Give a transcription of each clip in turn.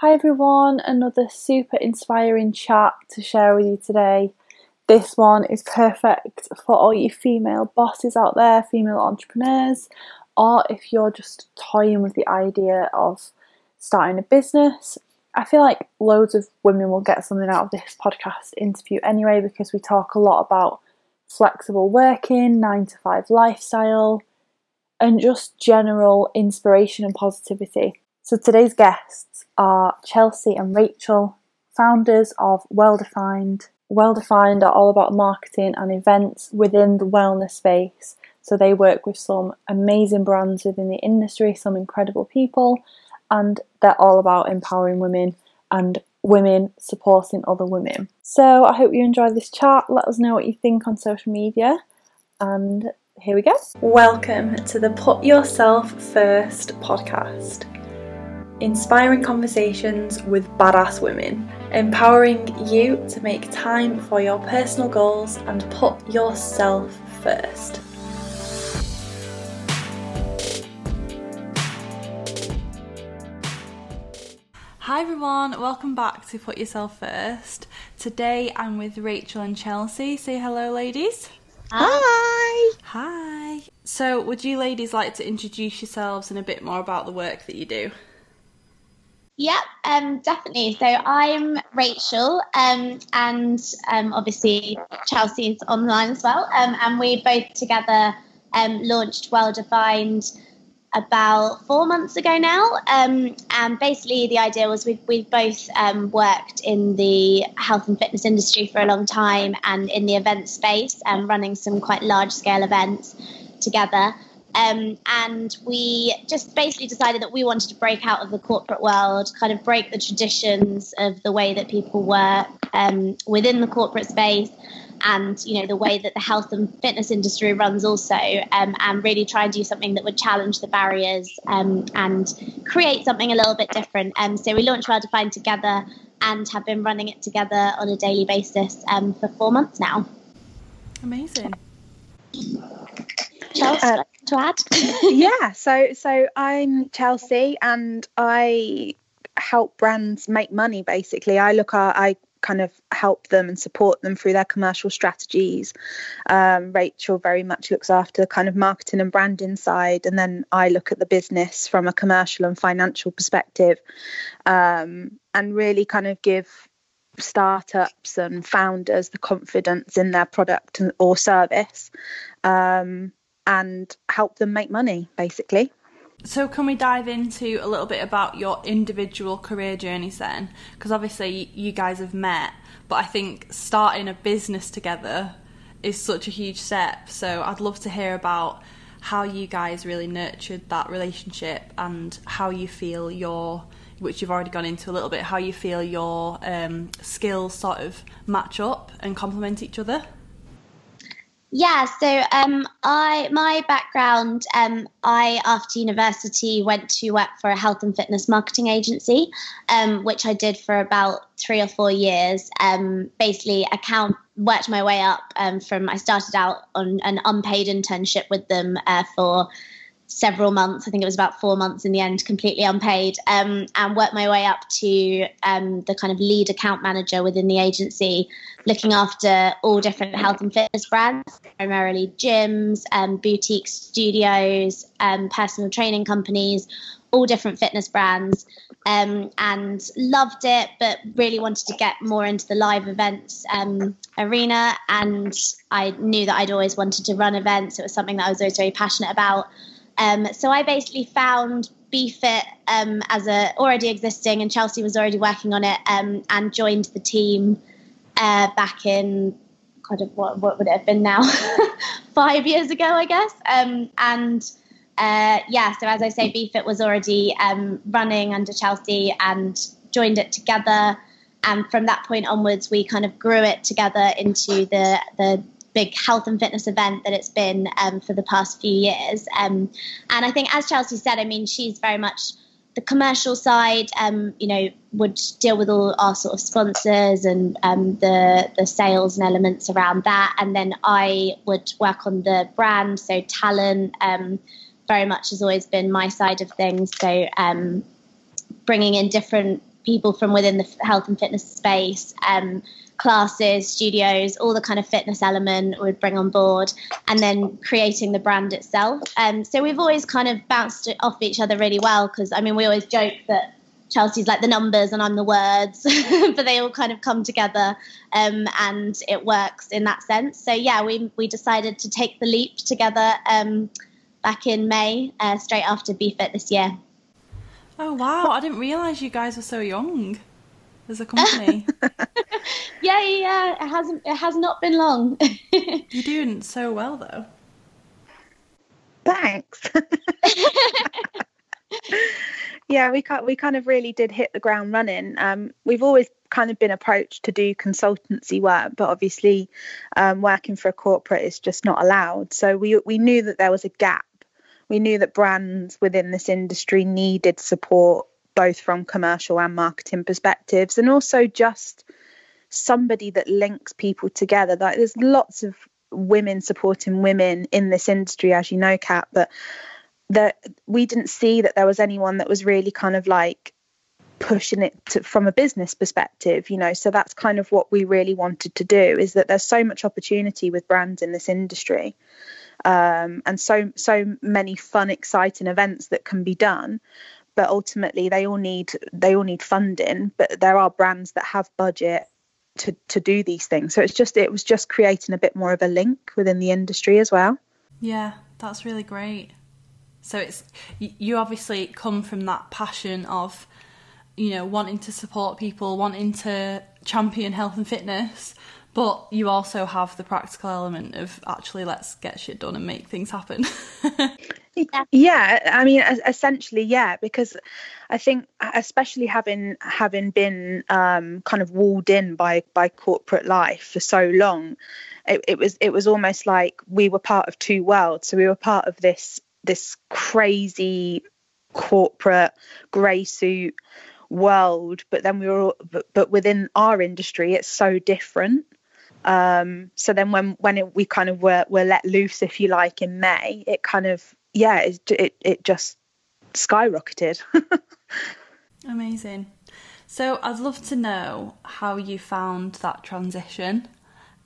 Hi everyone, another super inspiring chat to share with you today. This one is perfect for all you female bosses out there, female entrepreneurs, or if you're just toying with the idea of starting a business. I feel like loads of women will get something out of this podcast interview anyway because we talk a lot about flexible working, nine to five lifestyle, and just general inspiration and positivity. So today's guests are Chelsea and Rachel, founders of Well Defined. Well Defined are all about marketing and events within the wellness space. So they work with some amazing brands within the industry, some incredible people, and they're all about empowering women and women supporting other women. So I hope you enjoy this chat. Let us know what you think on social media. And here we go. Welcome to the Put Yourself First podcast inspiring conversations with badass women, empowering you to make time for your personal goals and put yourself first. Hi everyone, welcome back to Put Yourself First. Today I'm with Rachel and Chelsea. Say hello, ladies. Hi. Hi. So, would you ladies like to introduce yourselves and a bit more about the work that you do? Yep, um, definitely. So I'm Rachel, um, and um, obviously Chelsea's online as well. Um, and we both together um, launched Well Defined about four months ago now. Um, and basically, the idea was we we both worked in the health and fitness industry for a long time and in the event space, and running some quite large scale events together. Um, and we just basically decided that we wanted to break out of the corporate world, kind of break the traditions of the way that people work um, within the corporate space and you know the way that the health and fitness industry runs also um, and really try and do something that would challenge the barriers um, and create something a little bit different. Um, so we launched well defined together and have been running it together on a daily basis um, for four months now. Amazing Chelsea, uh, to add? yeah, so so I'm Chelsea and I help brands make money basically. I look at I kind of help them and support them through their commercial strategies. Um, Rachel very much looks after the kind of marketing and branding side, and then I look at the business from a commercial and financial perspective, um, and really kind of give startups and founders the confidence in their product or service um, and help them make money, basically. So, can we dive into a little bit about your individual career journeys then? Because obviously, you guys have met, but I think starting a business together is such a huge step. So, I'd love to hear about how you guys really nurtured that relationship and how you feel your which you've already gone into a little bit how you feel your um, skills sort of match up and complement each other yeah, so um, I my background, um, I after university went to work for a health and fitness marketing agency, um, which I did for about three or four years. Um, basically, account worked my way up um, from I started out on an unpaid internship with them uh, for several months. I think it was about four months in the end, completely unpaid, um, and worked my way up to um, the kind of lead account manager within the agency, looking after all different health and fitness brands, primarily gyms, um, boutique studios, um, personal training companies, all different fitness brands. Um, and loved it, but really wanted to get more into the live events um, arena. And I knew that I'd always wanted to run events. It was something that I was always very passionate about. Um, so I basically found BeFit um, as a already existing, and Chelsea was already working on it, um, and joined the team uh, back in kind of what what would it have been now, five years ago, I guess. Um, and uh, yeah, so as I say, BeFit was already um, running under Chelsea and joined it together. And from that point onwards, we kind of grew it together into the the big health and fitness event that it's been um, for the past few years. Um, and I think, as Chelsea said, I mean, she's very much the commercial side. Um, you know, would deal with all our sort of sponsors and um, the the sales and elements around that. And then I would work on the brand, so talent. Um, very much has always been my side of things. So um, bringing in different people from within the health and fitness space, um, classes, studios, all the kind of fitness element we'd bring on board, and then creating the brand itself. Um, so we've always kind of bounced off each other really well because I mean we always joke that Chelsea's like the numbers and I'm the words, but they all kind of come together um, and it works in that sense. So yeah, we we decided to take the leap together um, back in May, uh, straight after BeFit this year. Oh wow! I didn't realise you guys were so young as a company. yeah, yeah, it hasn't. It has not been long. You're doing so well, though. Thanks. yeah, we we kind of really did hit the ground running. Um, we've always kind of been approached to do consultancy work, but obviously, um, working for a corporate is just not allowed. So we we knew that there was a gap. We knew that brands within this industry needed support, both from commercial and marketing perspectives, and also just somebody that links people together. Like there's lots of women supporting women in this industry, as you know, Kat, but that we didn't see that there was anyone that was really kind of like pushing it to, from a business perspective you know so that's kind of what we really wanted to do is that there's so much opportunity with brands in this industry um, and so so many fun exciting events that can be done but ultimately they all need they all need funding but there are brands that have budget to to do these things. So it's just it was just creating a bit more of a link within the industry as well. Yeah that's really great. So it's you obviously come from that passion of you know wanting to support people, wanting to champion health and fitness, but you also have the practical element of actually let's get shit done and make things happen. yeah. I mean essentially yeah because i think especially having having been um, kind of walled in by by corporate life for so long it, it was it was almost like we were part of two worlds. So we were part of this this crazy corporate grey suit world but then we were but, but within our industry it's so different. Um, so then when when it, we kind of were, were let loose if you like in may it kind of yeah it it, it just skyrocketed amazing so i'd love to know how you found that transition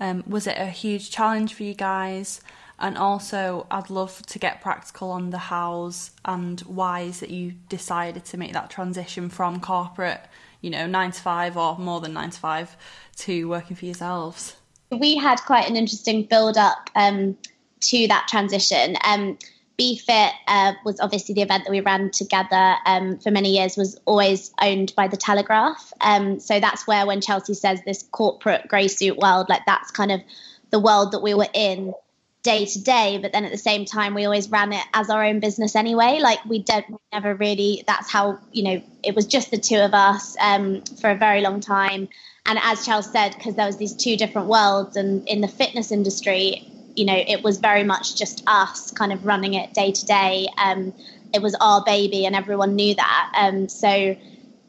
um, was it a huge challenge for you guys and also, I'd love to get practical on the hows and whys that you decided to make that transition from corporate, you know, nine to five or more than nine to five to working for yourselves. We had quite an interesting build up um, to that transition. Um, BeFit uh, was obviously the event that we ran together um, for many years, was always owned by the Telegraph. Um, so that's where, when Chelsea says this corporate grey suit world, like that's kind of the world that we were in day to day. But then at the same time we always ran it as our own business anyway. Like we don't never really that's how you know it was just the two of us um, for a very long time. And as charles said because there was these two different worlds and in the fitness industry you know it was very much just us kind of running it day to day um, it was our baby and everyone knew that um, so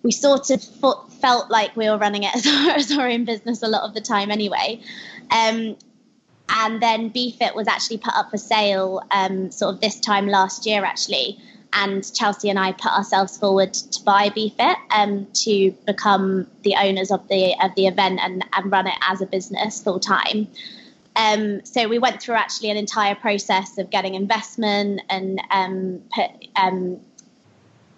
we sort of felt like we were running it as our, as our own business a lot of the time anyway um, and then BeFit was actually put up for sale um, sort of this time last year, actually. And Chelsea and I put ourselves forward to buy BeFit um, to become the owners of the of the event and, and run it as a business full time. Um, so we went through actually an entire process of getting investment and um, put, um,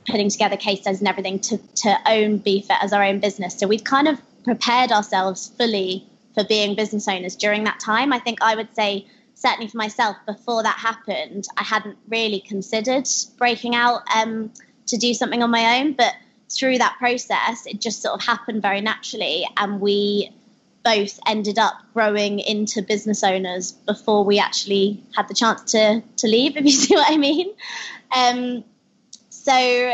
putting together case studies and everything to, to own BeFit as our own business. So we'd kind of prepared ourselves fully for being business owners during that time. I think I would say, certainly for myself, before that happened, I hadn't really considered breaking out um, to do something on my own. But through that process, it just sort of happened very naturally. And we both ended up growing into business owners before we actually had the chance to, to leave, if you see what I mean. Um, so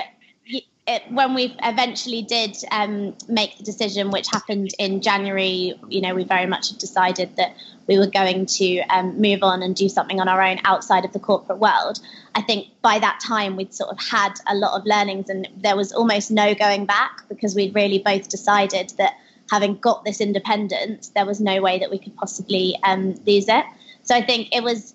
it, when we eventually did um, make the decision, which happened in January, you know, we very much had decided that we were going to um, move on and do something on our own outside of the corporate world. I think by that time we'd sort of had a lot of learnings, and there was almost no going back because we'd really both decided that having got this independence, there was no way that we could possibly um, lose it. So I think it was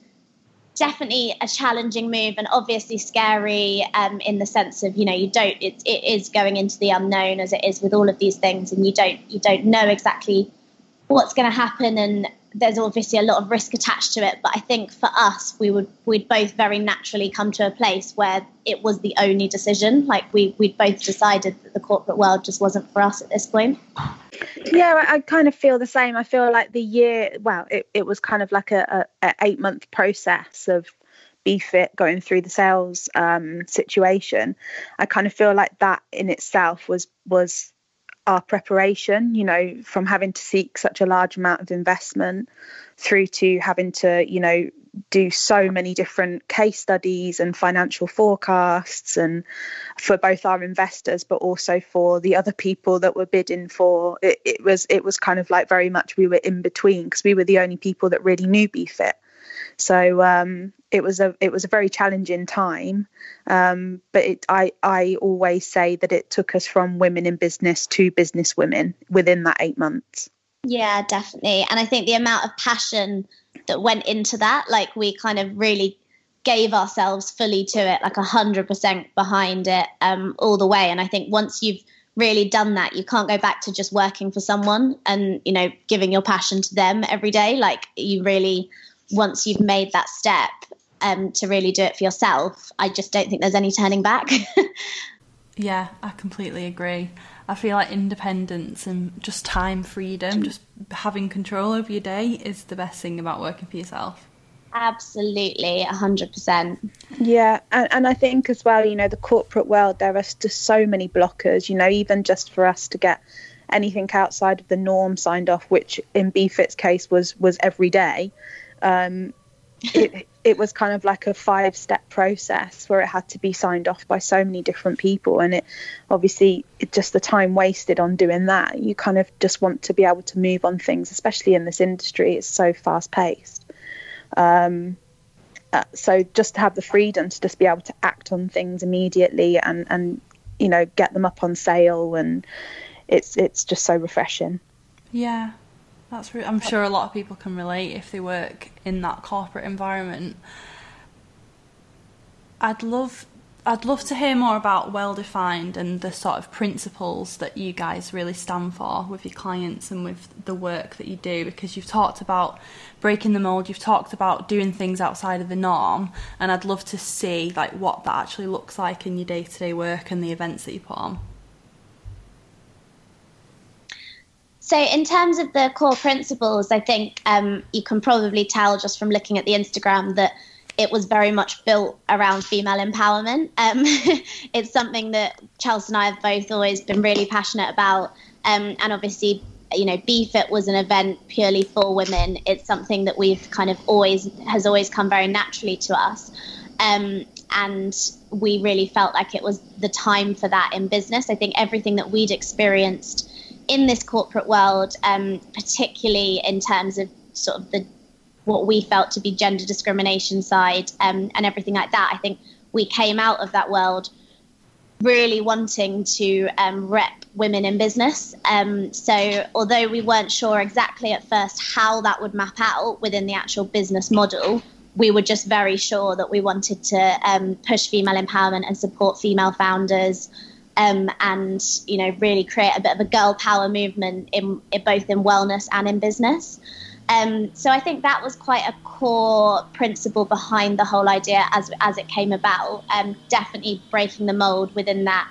definitely a challenging move and obviously scary um, in the sense of you know you don't it, it is going into the unknown as it is with all of these things and you don't you don't know exactly what's going to happen and there's obviously a lot of risk attached to it but i think for us we would we'd both very naturally come to a place where it was the only decision. Like we we'd both decided that the corporate world just wasn't for us at this point. Yeah I, kind of feel the same. I feel like the year well it, it was kind of like a, a, a eight month process of BeFit going through the sales um, situation. I kind of feel like that in itself was was our preparation, you know, from having to seek such a large amount of investment through to having to, you know, do so many different case studies and financial forecasts and for both our investors but also for the other people that were bidding for. It, it was it was kind of like very much we were in between because we were the only people that really knew BeFit so um, it was a it was a very challenging time, um, but it, I I always say that it took us from women in business to business women within that eight months. Yeah, definitely, and I think the amount of passion that went into that, like we kind of really gave ourselves fully to it, like a hundred percent behind it um, all the way. And I think once you've really done that, you can't go back to just working for someone and you know giving your passion to them every day. Like you really once you've made that step um, to really do it for yourself, I just don't think there's any turning back. yeah, I completely agree. I feel like independence and just time freedom, just having control over your day is the best thing about working for yourself. Absolutely, 100%. Yeah, and, and I think as well, you know, the corporate world, there are just so many blockers, you know, even just for us to get anything outside of the norm signed off, which in BeFit's case was was every day um, it it was kind of like a five step process where it had to be signed off by so many different people. And it obviously it just the time wasted on doing that. You kind of just want to be able to move on things especially in this industry. It's so fast paced um, uh, so just to have the freedom to just be able to act on things immediately and and you know get them up on sale. And it's it's just so refreshing. Yeah that's re- I'm sure a lot of people can relate if they work in that corporate environment. I'd love I'd love to hear more about well defined and the sort of principles that you guys really stand for with your clients and with the work that you do because you've talked about breaking the mold, you've talked about doing things outside of the norm and I'd love to see like what that actually looks like in your day-to-day work and the events that you put on. So, in terms of the core principles, I think um, you can probably tell just from looking at the Instagram that it was very much built around female empowerment. Um, it's something that Chelsea and I have both always been really passionate about. Um, and obviously, you know, BeFit was an event purely for women. It's something that we've kind of always has always come very naturally to us. Um, and we really felt like it was the time for that in business. I think everything that we'd experienced in this corporate world, um, particularly in terms of sort of the what we felt to be gender discrimination side um, and everything like that, I think we came out of that world really wanting to um, rep women in business. Um, so, although we weren't sure exactly at first how that would map out within the actual business model, we were just very sure that we wanted to um, push female empowerment and support female founders um, and you know really create a bit of a girl power movement in, in both in wellness and in business. Um, so I think that was quite a core principle behind the whole idea as as it came about. Um, definitely breaking the mold within that.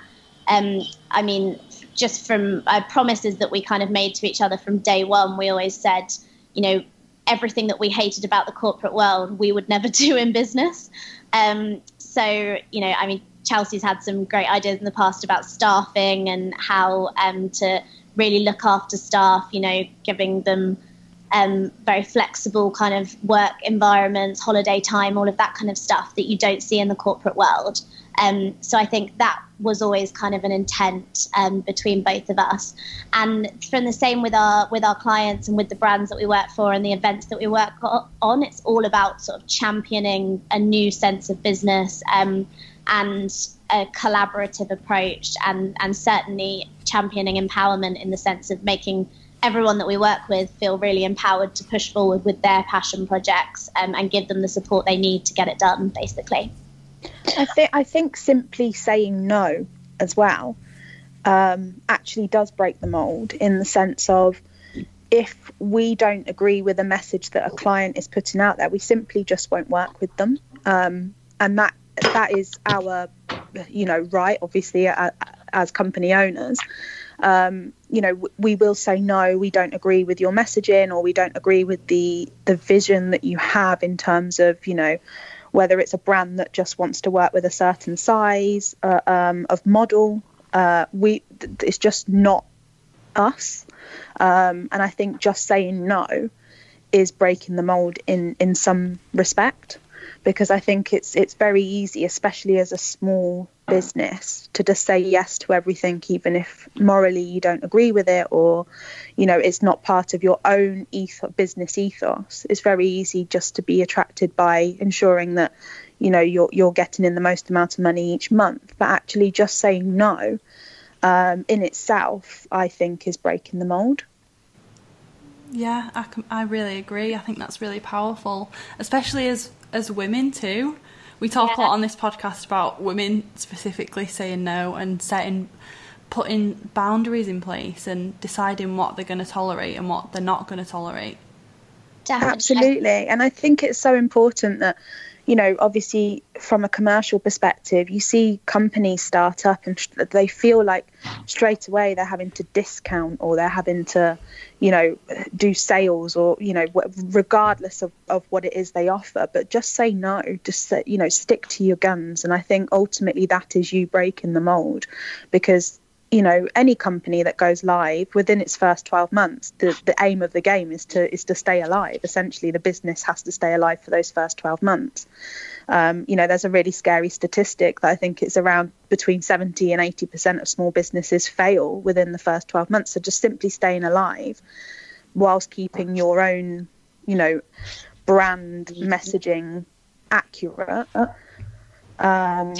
Um, I mean, just from uh, promises that we kind of made to each other from day one, we always said, you know, everything that we hated about the corporate world, we would never do in business. Um, so, you know, I mean, Chelsea's had some great ideas in the past about staffing and how um, to really look after staff, you know, giving them um, very flexible kind of work environments, holiday time, all of that kind of stuff that you don't see in the corporate world. Um, so I think that was always kind of an intent um, between both of us, and from the same with our with our clients and with the brands that we work for and the events that we work on. It's all about sort of championing a new sense of business um, and a collaborative approach and, and certainly championing empowerment in the sense of making everyone that we work with feel really empowered to push forward with their passion projects um, and give them the support they need to get it done, basically. I think I think simply saying no as well um, actually does break the mold in the sense of if we don't agree with a message that a client is putting out there, we simply just won't work with them, um, and that that is our you know right obviously uh, as company owners. Um, you know we will say no we don't agree with your messaging or we don't agree with the the vision that you have in terms of you know whether it's a brand that just wants to work with a certain size uh, um, of model. Uh, we it's just not us. Um, and i think just saying no is breaking the mold in in some respect because I think it's it's very easy, especially as a small business, to just say yes to everything, even if morally you don't agree with it or, you know, it's not part of your own ethos, business ethos. It's very easy just to be attracted by ensuring that, you know, you're you're getting in the most amount of money each month. But actually, just saying no, um, in itself, I think, is breaking the mold. Yeah, I, I really agree. I think that's really powerful, especially as as women too. We talk yeah. a lot on this podcast about women specifically saying no and setting putting boundaries in place and deciding what they're going to tolerate and what they're not going to tolerate. Definitely. Absolutely. And I think it's so important that you know, obviously from a commercial perspective, you see companies start up and they feel like straight away they're having to discount or they're having to, you know, do sales or, you know, regardless of, of what it is they offer. But just say no, just, say, you know, stick to your guns. And I think ultimately that is you breaking the mold because you know any company that goes live within its first 12 months the, the aim of the game is to is to stay alive essentially the business has to stay alive for those first 12 months um, you know there's a really scary statistic that i think it's around between 70 and 80 percent of small businesses fail within the first 12 months so just simply staying alive whilst keeping your own you know brand messaging accurate um,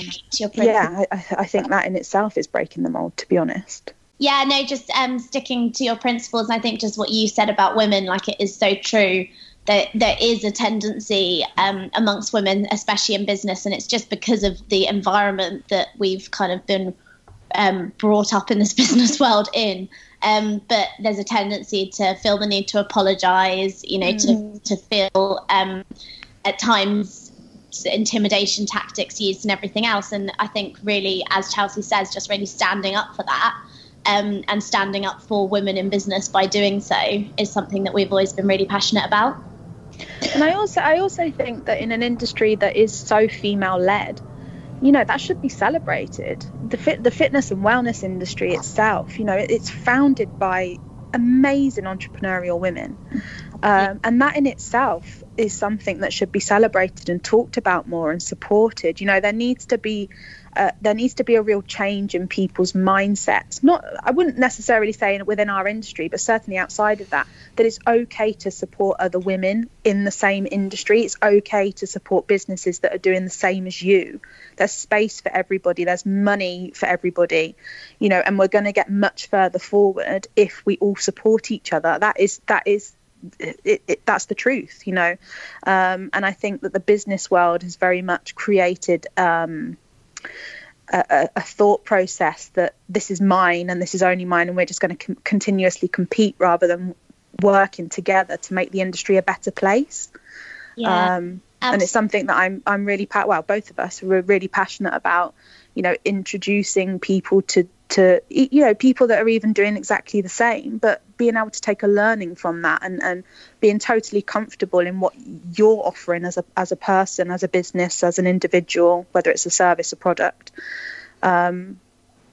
yeah, I, I, think that in itself is breaking the mold, to be honest. Yeah, no, just um, sticking to your principles. I think just what you said about women, like it is so true that there is a tendency um, amongst women, especially in business, and it's just because of the environment that we've kind of been um, brought up in this business world in. Um, but there's a tendency to feel the need to apologize, you know, mm. to to feel um, at times intimidation tactics used and everything else. And I think really, as Chelsea says, just really standing up for that. Um, and standing up for women in business by doing so is something that we've always been really passionate about. And I also, I also think that in an industry that is so female led, you know, that should be celebrated. The fit, the fitness and wellness industry itself, you know, it's founded by amazing entrepreneurial women, um, and that in itself is something that should be celebrated and talked about more and supported. You know, there needs to be uh, there needs to be a real change in people's mindsets. Not, I wouldn't necessarily say within our industry, but certainly outside of that, that it's okay to support other women in the same industry. It's okay to support businesses that are doing the same as you. There's space for everybody. There's money for everybody, you know, and we're going to get much further forward if we all support each other. That is that is it, it, that's the truth, you know. Um, and I think that the business world has very much created um, a, a, thought process that this is mine and this is only mine, and we're just going to com- continuously compete rather than working together to make the industry a better place. Yeah. Um, and it's something that I'm I'm really pa- well both of us we're really passionate about you know introducing people to to you know people that are even doing exactly the same but being able to take a learning from that and and being totally comfortable in what you're offering as a as a person as a business as an individual whether it's a service or product. Um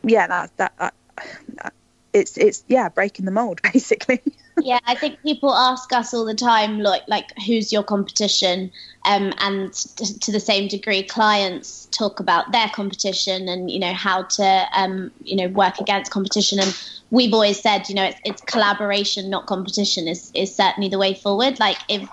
yeah that that, that it's it's yeah breaking the mold basically. Yeah i think people ask us all the time like like who's your competition? Um, and t- to the same degree clients talk about their competition and you know how to um, you know work against competition. And we've always said you know it's, it's collaboration not competition is is certainly the way forward. Like if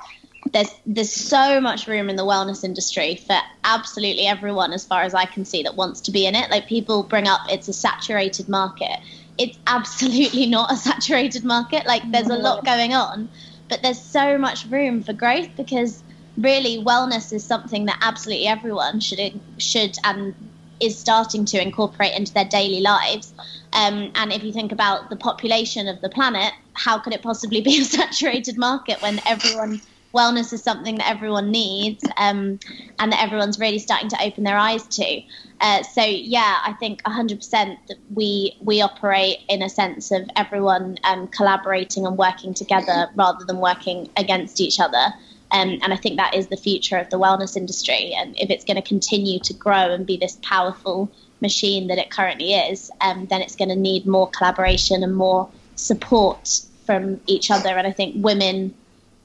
there's there's so much room in the wellness industry for absolutely everyone as far as I can see that wants to be in it. Like people bring up it's a saturated market it's absolutely not a saturated market. Like there's a lot going on, but there's so much room for growth because really wellness is something that absolutely everyone should should and is starting to incorporate into their daily lives. Um, and if you think about the population of the planet, how could it possibly be a saturated market when everyone wellness is something that everyone needs um, and that everyone's really starting to open their eyes to. Uh, so yeah, I think 100% that we we operate in a sense of everyone um, collaborating and working together rather than working against each other. Um, and I think that is the future of the wellness industry. And if it's going to continue to grow and be this powerful machine that it currently is, um, then it's going to need more collaboration and more support from each other. And I think women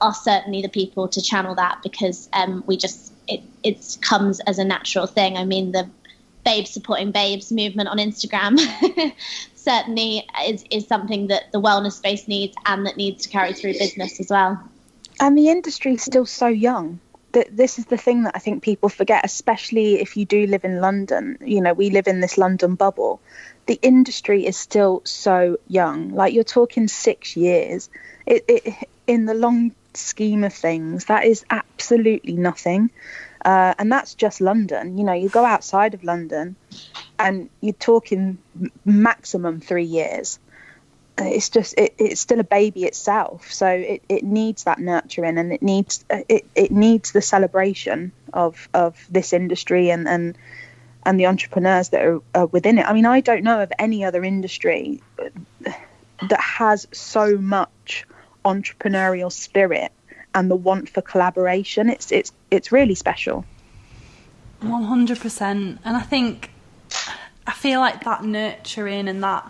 are certainly the people to channel that because um, we just it it comes as a natural thing. I mean the babes supporting babes movement on Instagram certainly is is something that the wellness space needs and that needs to carry through business as well. And the industry is still so young. That this is the thing that I think people forget, especially if you do live in London. You know, we live in this London bubble. The industry is still so young. Like you're talking six years. It, it in the long scheme of things, that is absolutely nothing. Uh, and that's just London. You know, you go outside of London and you're talking maximum three years. Uh, it's just it, it's still a baby itself so it, it needs that nurturing and it needs uh, it, it needs the celebration of of this industry and and and the entrepreneurs that are, are within it i mean i don't know of any other industry that has so much entrepreneurial spirit and the want for collaboration. It's it's it's really special. One hundred percent, and I think I feel like that nurturing and that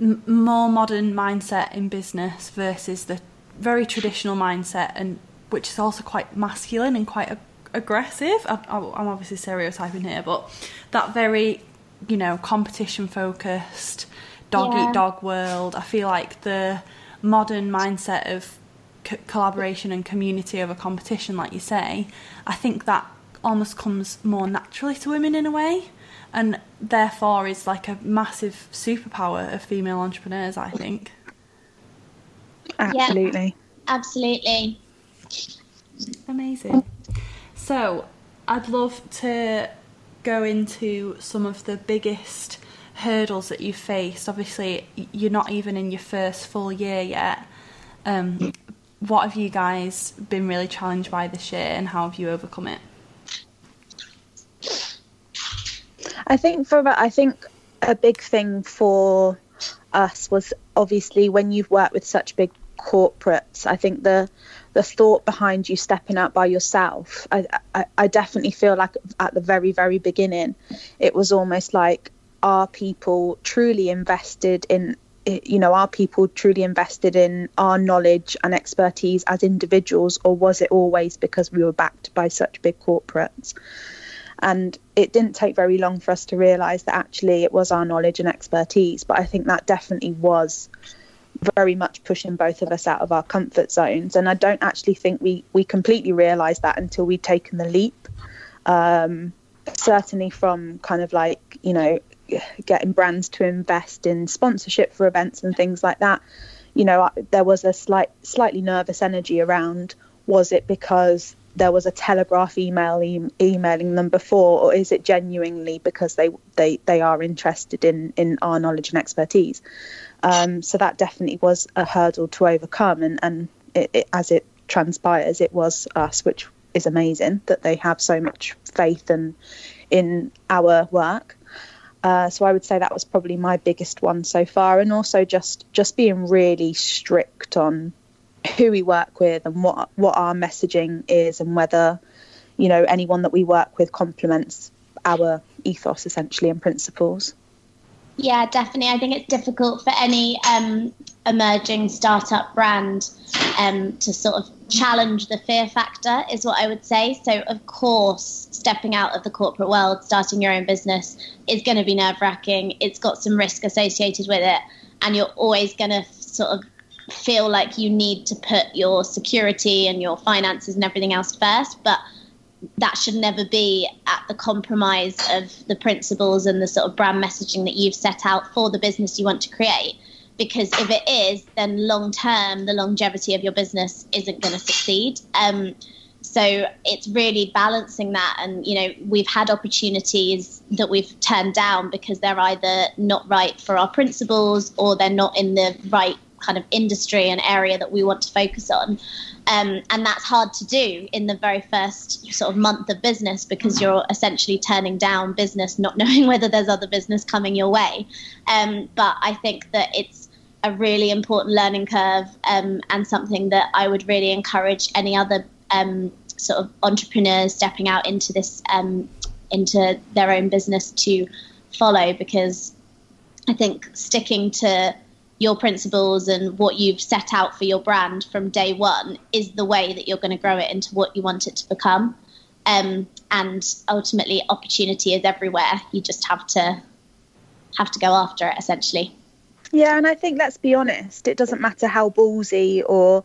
m- more modern mindset in business versus the very traditional mindset, and which is also quite masculine and quite aggressive. I, I'm obviously stereotyping here, but that very you know competition focused dog yeah. eat dog world. I feel like the modern mindset of co- collaboration and community over competition, like you say, I think that almost comes more naturally to women in a way, and therefore is like a massive superpower of female entrepreneurs. I think. Absolutely. Yeah, absolutely. Amazing. So, I'd love to go into some of the biggest hurdles that you've faced. Obviously, you're not even in your first full year yet. Um, what have you guys been really challenged by this year, and how have you overcome it? I think for I think a big thing for us was obviously when you've worked with such big corporates. I think the the thought behind you stepping out by yourself. I, I, I definitely feel like at the very very beginning, it was almost like are people truly invested in you know are people truly invested in our knowledge and expertise as individuals or was it always because we were backed by such big corporates? And it didn't take very long for us to realize that actually it was our knowledge and expertise but i think that definitely was very much pushing both of us out of our comfort zones. And i don't actually think we we completely realized that until we'd taken the leap. Um, certainly from kind of like you know getting brands to invest in sponsorship for events and things like that you know there was a slight slightly nervous energy around was it because there was a telegraph email e- emailing them before or is it genuinely because they they they are interested in in our knowledge and expertise? Um, so that definitely was a hurdle to overcome and and it, it, as it transpires it was us which is amazing that they have so much faith and in our work uh, so I would say that was probably my biggest one so far, and also just just being really strict on who we work with and what what our messaging is, and whether you know anyone that we work with complements our ethos essentially and principles. Yeah, definitely. I think it's difficult for any um, emerging startup brand um, to sort of challenge the fear factor, is what I would say. So, of course, stepping out of the corporate world, starting your own business is going to be nerve wracking. It's got some risk associated with it, and you're always going to sort of feel like you need to put your security and your finances and everything else first. But that should never be at the compromise of the principles and the sort of brand messaging that you've set out for the business you want to create. Because if it is, then long term, the longevity of your business isn't going to succeed. Um, so it's really balancing that. And, you know, we've had opportunities that we've turned down because they're either not right for our principles or they're not in the right kind of industry and area that we want to focus on. Um, and that's hard to do in the very first sort of month of business because you're essentially turning down business, not knowing whether there's other business coming your way. Um, but I think that it's a really important learning curve um, and something that I would really encourage any other um, sort of entrepreneurs stepping out into this um, into their own business to follow because I think sticking to your principles and what you've set out for your brand from day one is the way that you're going to grow it into what you want it to become. Um, and ultimately, opportunity is everywhere. You just have to have to go after it, essentially. Yeah, and I think let's be honest, it doesn't matter how ballsy or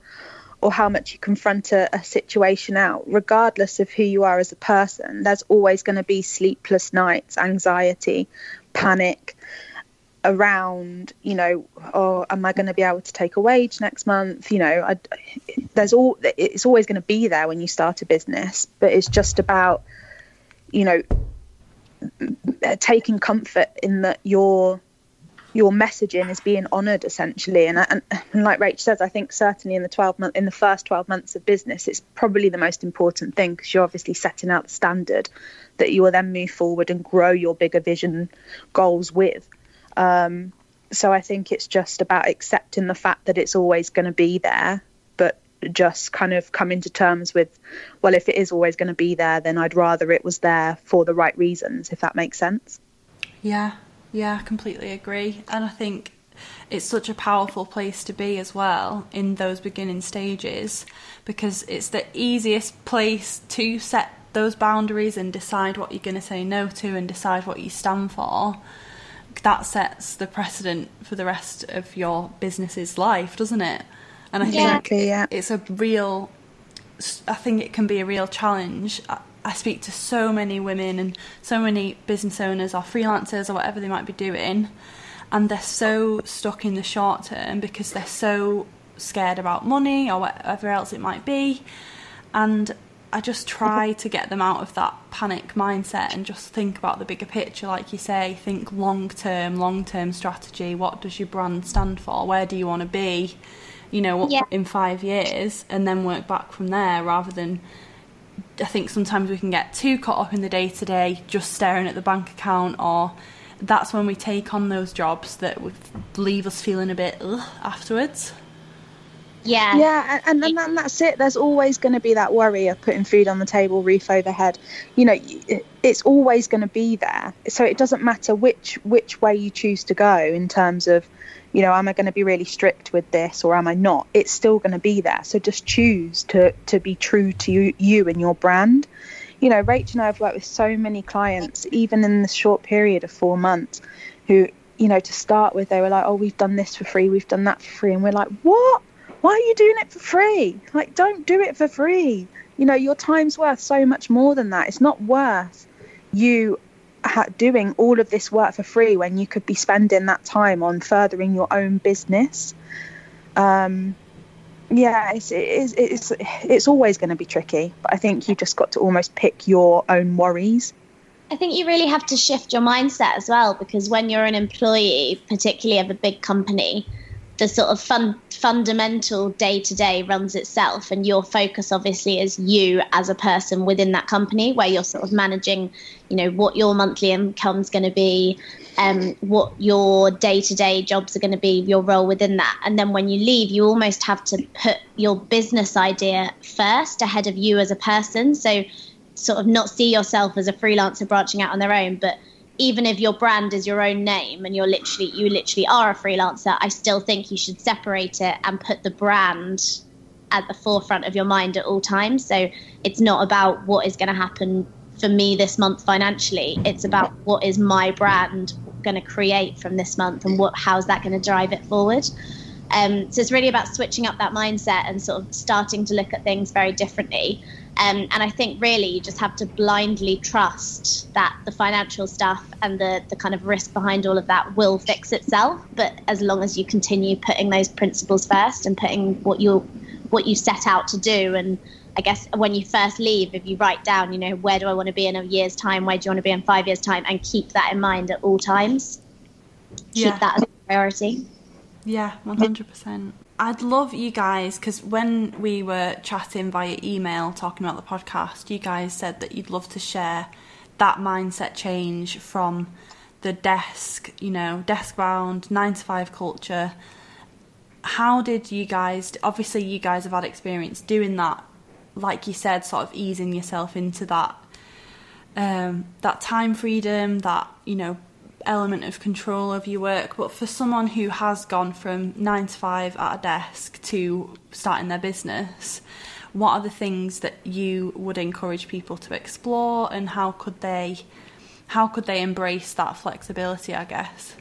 or how much you confront a, a, situation out, regardless of who you are as a person, there's always going to be sleepless nights, anxiety, panic around, you know, oh, am I going to be able to take a wage next month? You know, I, there's all, it's always going to be there when you start a business, but it's just about, you know, taking comfort in that you're your messaging is being honoured essentially. And, and, and like Rach says, I think certainly in the 12 month in the first 12 months of business, it's probably the most important thing because you're obviously setting out the standard that you will then move forward and grow your bigger vision goals with. Um, so I think it's just about accepting the fact that it's always going to be there, but just kind of coming to terms with, well, if it is always going to be there, then I'd rather it was there for the right reasons, if that makes sense. Yeah, yeah, I completely agree. And I think it's such a powerful place to be as well in those beginning stages because it's the easiest place to set those boundaries and decide what you're going to say no to and decide what you stand for. That sets the precedent for the rest of your business's life, doesn't it? And I think yeah. it's a real, I think it can be a real challenge I speak to so many women and so many business owners or freelancers or whatever they might be doing, and they're so stuck in the short term because they're so scared about money or whatever else it might be. And I just try to get them out of that panic mindset and just think about the bigger picture, like you say, think long term, long term strategy. What does your brand stand for? Where do you want to be? You know, yeah. in five years, and then work back from there rather than I think sometimes we can get too caught up in the day to day, just staring at the bank account, or that's when we take on those jobs that would leave us feeling a bit afterwards. Yeah. Yeah, and, and, and that's it. There's always going to be that worry of putting food on the table, roof overhead. You know, it's always going to be there. So it doesn't matter which which way you choose to go in terms of you know, am I going to be really strict with this or am I not? It's still going to be there. So just choose to to be true to you, you and your brand. You know, Rach and I have worked with so many clients, even in the short period of four months, who, you know, to start with, they were like, oh, we've done this for free, we've done that for free. And we're like, what? Why are you doing it for free? Like, don't do it for free. You know, your time's worth so much more than that. It's not worth you doing all of this work for free when you could be spending that time on furthering your own business. Um, yeah, it's, it's, it's, it's always going to be tricky, but I think you've just got to almost pick your own worries. I think you really have to shift your mindset as well because when you're an employee, particularly of a big company, the sort of fun, fundamental day to day runs itself, and your focus obviously is you as a person within that company, where you're sort of managing, you know, what your monthly income is going to be, um, what your day to day jobs are going to be, your role within that, and then when you leave, you almost have to put your business idea first ahead of you as a person. So, sort of not see yourself as a freelancer branching out on their own, but even if your brand is your own name and you're literally you literally are a freelancer i still think you should separate it and put the brand at the forefront of your mind at all times. So it's not about what is going to happen for me this month financially. It's about what is my brand going to create from this month and what how's that going to drive it forward. Um, so it's really about switching up that mindset and sort of starting to look at things very differently. Um, and I think really you just have to blindly trust that the financial stuff and the, the kind of risk behind all of that will fix itself. But as long as you continue putting those principles first and putting what you what you set out to do and I guess when you first leave, if you write down, you know, where do I want to be in a year's time? Where do you want to be in five years' time? And keep that in mind at all times. Yeah. Keep that as a priority. Yeah, 100%. I'd love you guys because when we were chatting via email talking about the podcast, you guys said that you'd love to share that mindset change from the desk, you know, desk bound, nine to five culture. How did you guys, obviously, you guys have had experience doing that, like you said, sort of easing yourself into that. Um, that time freedom, that you know, element of control of your work, but for someone who has gone from nine to five at a desk to starting their business, what are the things that you would encourage people to explore, and how could they, how could they embrace that flexibility? I guess.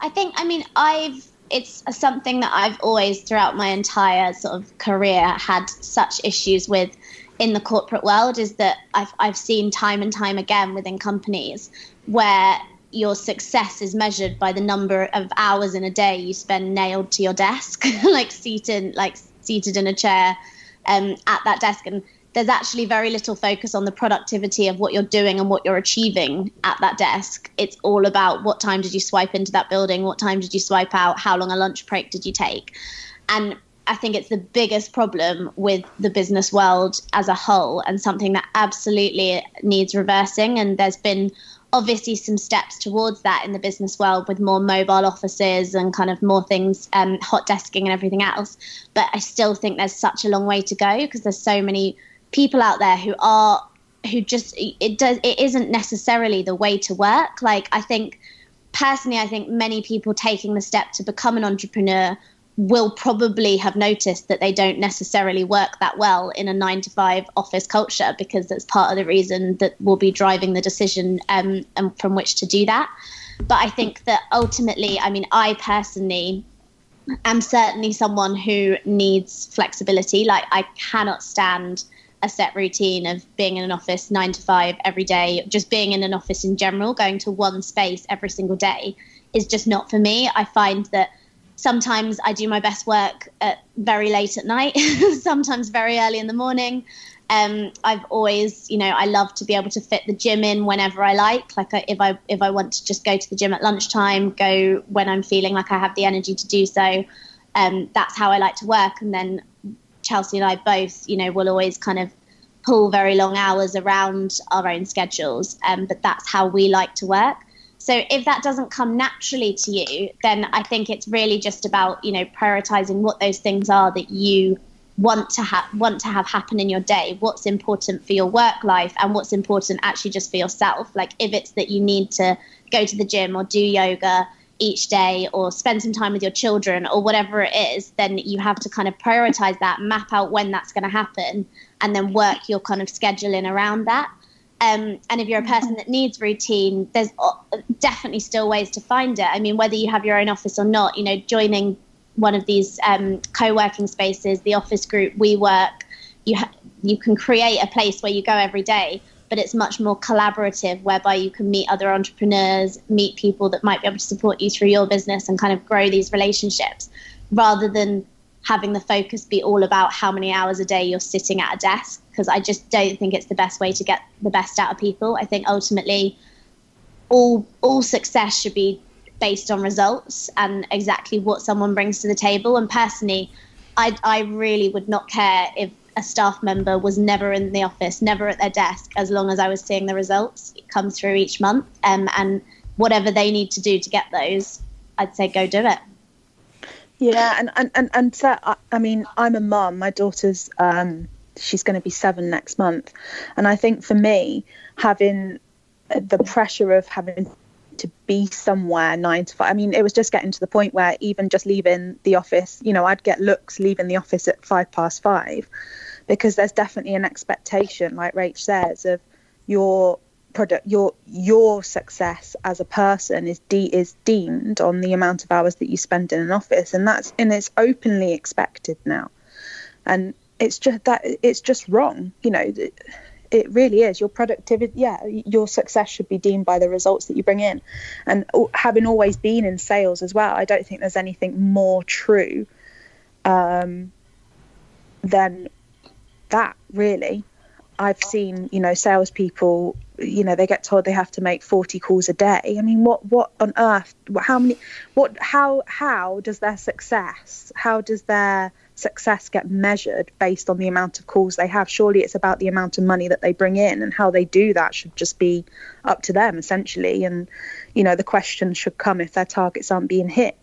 I think. I mean, I've. It's something that I've always, throughout my entire sort of career, had such issues with in the corporate world is that I've I've seen time and time again within companies where your success is measured by the number of hours in a day you spend nailed to your desk, like seated, like seated in a chair um, at that desk. And there's actually very little focus on the productivity of what you're doing and what you're achieving at that desk. It's all about what time did you swipe into that building, what time did you swipe out, how long a lunch break did you take, and I think it's the biggest problem with the business world as a whole, and something that absolutely needs reversing. And there's been obviously some steps towards that in the business world with more mobile offices and kind of more things, um, hot desking and everything else. But I still think there's such a long way to go because there's so many people out there who are who just it does it isn't necessarily the way to work. Like I think personally, I think many people taking the step to become an entrepreneur will probably have noticed that they don't necessarily work that well in a nine to five office culture because that's part of the reason that will be driving the decision um, and from which to do that. But I think that ultimately, I mean, I personally am certainly someone who needs flexibility. Like, I cannot stand a set routine of being in an office nine to five every day, just being in an office in general, going to one space every single day is just not for me. I find that sometimes I do my best work at very late at night, sometimes very early in the morning. Um, I've always, you know, I love to be able to fit the gym in whenever I like. Like if I if I want to just go to the gym at lunchtime, go when I'm feeling like I have the energy to do so. Um, that's how I like to work. And then Chelsea and I both, you know, will always kind of pull very long hours around our own schedules. Um, but that's how we like to work. So if that doesn't come naturally to you, then I think it's really just about you know prioritizing what those things are that you want to have want to have happen in your day. What's important for your work life, and what's important actually just for yourself. Like if it's that you need to go to the gym or do yoga each day or spend some time with your children or whatever it is, then you have to kind of prioritize that, map out when that's going to happen, and then work your kind of schedule in around that. Um, and if you're a person that needs routine, there's definitely still ways to find it. I mean, whether you have your own office or not, you know, joining one of these um, co-working spaces, the office group, WeWork, you ha- you can create a place where you go every day, but it's much more collaborative, whereby you can meet other entrepreneurs, meet people that might be able to support you through your business, and kind of grow these relationships, rather than having the focus be all about how many hours a day you're sitting at a desk because I just don't think it's the best way to get the best out of people. I think ultimately all all success should be based on results and exactly what someone brings to the table and personally I I really would not care if a staff member was never in the office, never at their desk, as long as I was seeing the results come through each month. Um, and whatever they need to do to get those, I'd say go do it. Yeah, and and and, and so I, I mean, I'm a mum. My daughter's um, she's going to be seven next month, and I think for me, having uh, the pressure of having to be somewhere nine to five. I mean, it was just getting to the point where even just leaving the office, you know, I'd get looks leaving the office at five past five, because there's definitely an expectation, like Rach says, of your product your your success as a person is de- is deemed on the amount of hours that you spend in an office and that's and it's openly expected now and it's just that it's just wrong you know it really is. Your productivity yeah your success should be deemed by the results that you bring in. And having always been in sales as well i don't think there's anything more true um, than that really. I've seen you know salespeople you know they get told they have to make 40 calls a day. I mean what what on earth how many what how how does their success how does their success get measured based on the amount of calls they have surely it's about the amount of money that they bring in and how they do that should just be up to them essentially and you know the question should come if their targets aren't being hit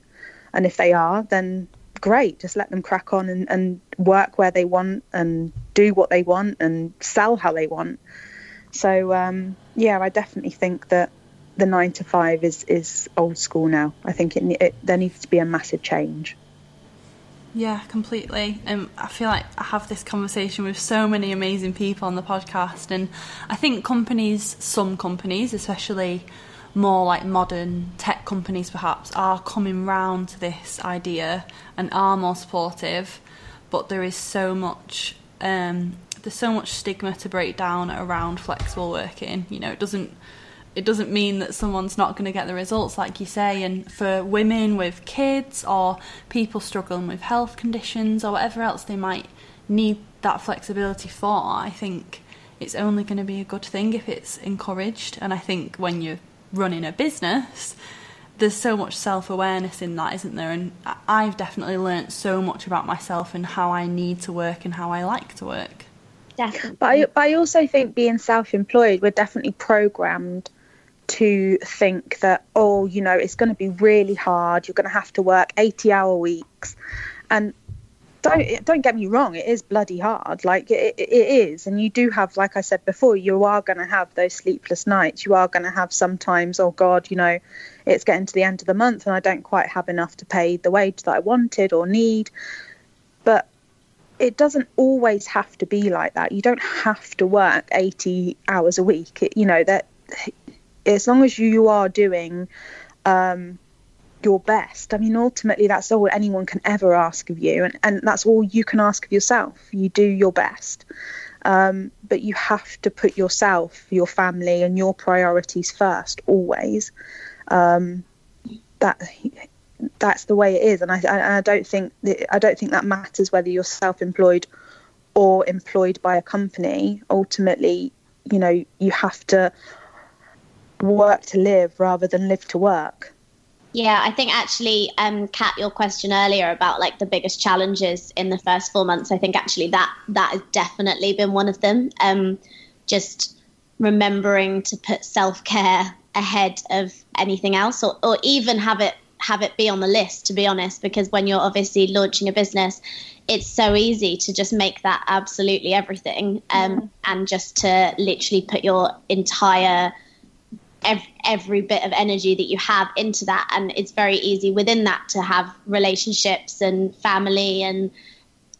and if they are then great just let them crack on and, and work where they want and do what they want and sell how they want so um, yeah, I definitely think that the nine to five is is old school now. I think it, it there needs to be a massive change. Yeah, completely. Um, I feel like I have this conversation with so many amazing people on the podcast, and I think companies, some companies, especially more like modern tech companies, perhaps, are coming round to this idea and are more supportive. But there is so much um, there's so much stigma to break down around flexible working. You know, it doesn't it doesn't mean that someone's not going to get the results like you say and for women with kids or people struggling with health conditions or whatever else they might need that flexibility for i think it's only going to be a good thing if it's encouraged. And i think when you're running a business there's so much self-awareness in that isn't there? And i've definitely learnt so much about myself and how i need to work and how i like to work. Definitely. But I, but I also think being self-employed, we're definitely programmed to think that oh, you know, it's going to be really hard. You're going to have to work 80-hour weeks, and don't don't get me wrong, it is bloody hard. Like it, it is, and you do have, like I said before, you are going to have those sleepless nights. You are going to have sometimes, oh God, you know, it's getting to the end of the month and I don't quite have enough to pay the wage that I wanted or need. But it doesn't always have to be like that. You don't have to work 80 hours a week. It, you know that as long as you are doing um, your best. I mean, ultimately, that's all anyone can ever ask of you, and, and that's all you can ask of yourself. You do your best, um, but you have to put yourself, your family, and your priorities first always. Um, that that's the way it is, and I, I, I don't think I don't think that matters whether you're self-employed or employed by a company. Ultimately, you know, you have to work to live rather than live to work. Yeah, I think actually, um, Kat, your question earlier about like the biggest challenges in the first four months, I think actually that that has definitely been one of them. Um, just remembering to put self care ahead of anything else, or, or even have it have it be on the list, to be honest, because when you're obviously launching a business, it's so easy to just make that absolutely everything um, and just to literally put your entire every, every bit of energy that you have into that and it's very easy within that to have relationships and family and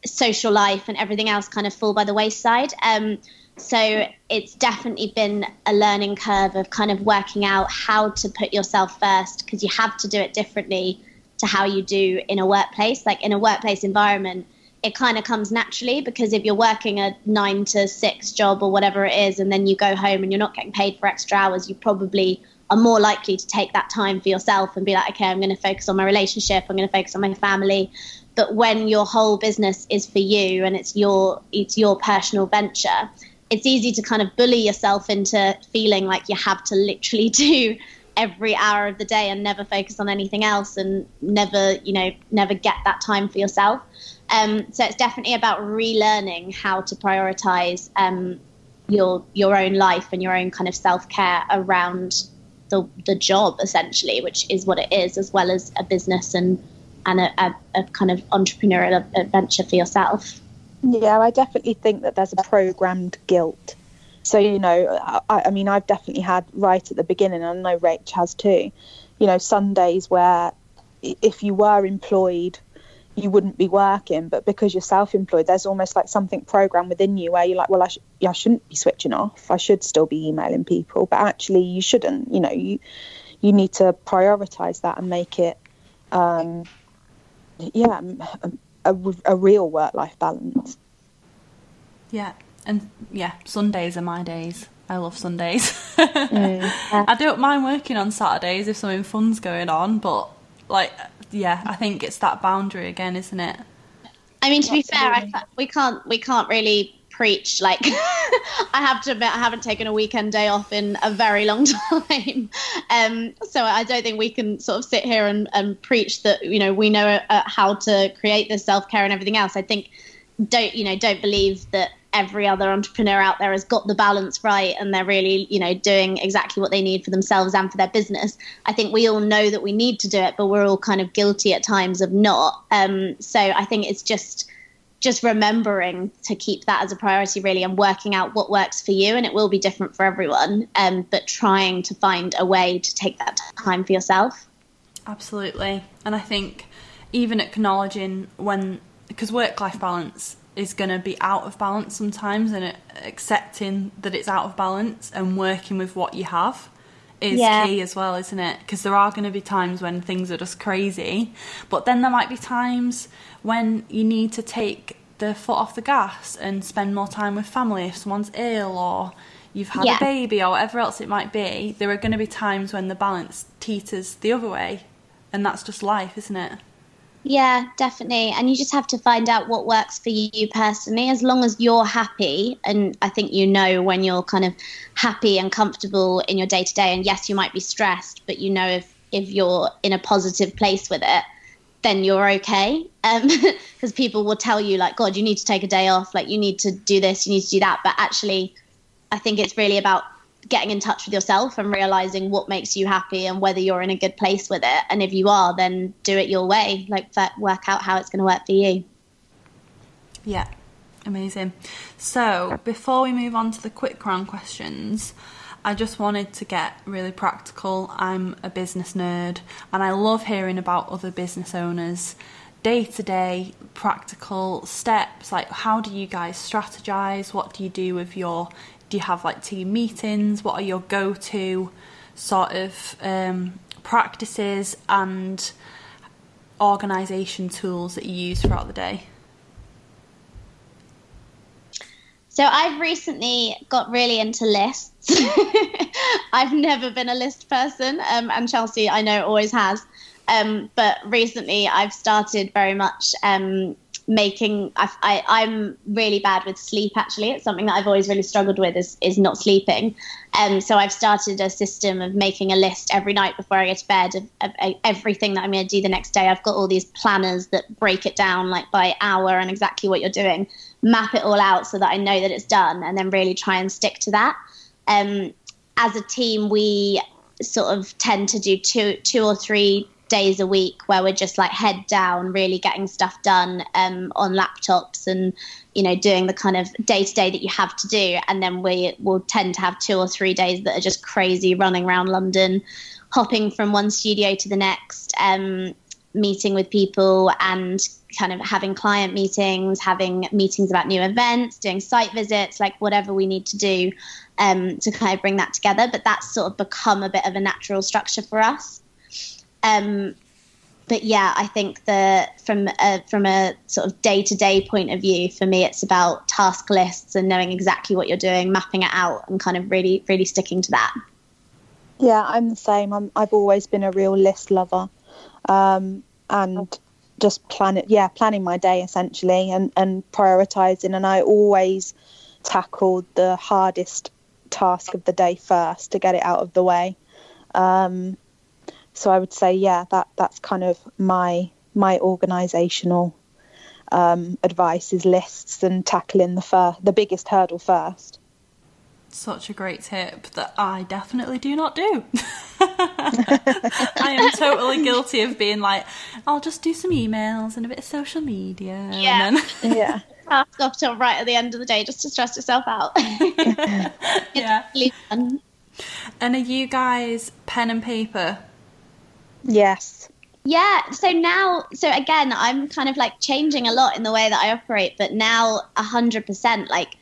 social life and everything else kind of fall by the wayside um, so it's definitely been a learning curve of kind of working out how to put yourself first because you have to do it differently to how you do in a workplace. Like in a workplace environment, it kind of comes naturally because if you're working a nine to six job or whatever it is, and then you go home and you're not getting paid for extra hours, you probably are more likely to take that time for yourself and be like, okay, I'm going to focus on my relationship, I'm going to focus on my family. But when your whole business is for you and it's your it's your personal venture, it's easy to kind of bully yourself into feeling like you have to literally do every hour of the day and never focus on anything else and never you know never get that time for yourself um, so it's definitely about relearning how to prioritize um, your your own life and your own kind of self-care around the, the job essentially which is what it is as well as a business and and a, a, a kind of entrepreneurial adventure for yourself yeah, I definitely think that there's a programmed guilt. So, you know, I, I mean, I've definitely had right at the beginning, and I know Rach has too, you know, Sundays where if you were employed, you wouldn't be working but because you're self-employed there's almost like something programmed within you where you're like well I, sh- I shouldn't be switching off. I should still be emailing people. But actually you shouldn't. You know you you need to prioritize that and make it um, yeah a, a, real work-life balance. Yeah. And yeah sundays are my days. I love Sundays. mm, I don't mind working on Saturdays if something fun's going on, but like yeah, I think it's that boundary again, isn't it? I mean, to be fair, we can't we can't really preach like I have to admit I haven't taken a weekend day off in a very long time. Um, so I don't think we can sort of sit here and, and preach that you know we know uh, how to create this self care and everything else. I think don't you know don't believe that every other entrepreneur out there has got the balance right and they're really you know doing exactly what they need for themselves and for their business. I think we all know that we need to do it but we're all kind of guilty at times of not. Um, so i think it's just just remembering to keep that as a priority really and working out what works for you and it will be different for everyone um, but trying to find a way to take that time for yourself. Absolutely. And i think even acknowledging when because work life balance is going to be out of balance sometimes and accepting that it's out of balance and working with what you have is yeah. key as well isn't it because there are going to be times when things are just crazy but then there might be times when you need to take the foot off the gas and spend more time with family if someone's ill or you've had yeah. a baby or whatever else it might be there are going to be times when the balance teeters the other way and that's just life isn't it yeah, definitely. And you just have to find out what works for you personally. As long as you're happy, and I think you know when you're kind of happy and comfortable in your day to day. And yes, you might be stressed, but you know if if you're in a positive place with it, then you're okay. Because um, people will tell you like, God, you need to take a day off. Like you need to do this, you need to do that. But actually, I think it's really about getting in touch with yourself and realizing what makes you happy and whether you're in a good place with it. And if you are, then do it your way. Like work out how it's going to work for you. Yeah, amazing. So before we move on to the quick round questions, I just wanted to get really practical. I'm a business nerd and I love hearing about other business owners day to day practical steps like how do you guys strategize what do you do with your do you have like team meetings? What are your go to sort of um, practices and organisation tools that you use throughout the day? So I've recently got really into lists. I've never been a list person, um, and Chelsea I know always has. Um, but recently I've started very much um, making I, I am really bad with sleep actually. It's something that I've always really struggled with is is not sleeping. Um, so I've started a system of making a list every night before I go to bed of, of, of everything that I'm going to do the next day. I've got all these planners that break it down like by hour and exactly what you're doing map it all out so that I know that it's done and then really try and stick to that. Um, as a team we sort of tend to do two two or three days a week where we're just like head down, really getting stuff done um, on laptops and you know doing the kind of day to day that you have to do, and then we will tend to have two or three days that are just crazy, running around London, hopping from one studio to the next, um, meeting with people and kind of having client meetings, having meetings about new events, doing site visits, like whatever we need to do um, to kind of bring that together. But that's sort of become a bit of a natural structure for us. Um, but yeah, I think that from a, from a sort of day to day point of view, for me, it's about task lists and knowing exactly what you're doing, mapping it out, and kind of really, really sticking to that. Yeah, I'm the same. i have always been a real list lover, um, and just plan it. Yeah, planning my day essentially, and and prioritizing. And I always tackled the hardest task of the day first to get it out of the way. Um, so I would say, yeah, that that's kind of my my organisational um, advice is lists and tackling the fir- the biggest hurdle first. Such a great tip that I definitely do not do. I am totally guilty of being like, I'll just do some emails and a bit of social media. Yeah, then... yeah. Task up till right at the end of the day just to stress yourself out. yeah. And are you guys pen and paper Yes. Yeah, so now, so again, I'm kind of like changing a lot in the way that I operate, but now 100%. Like,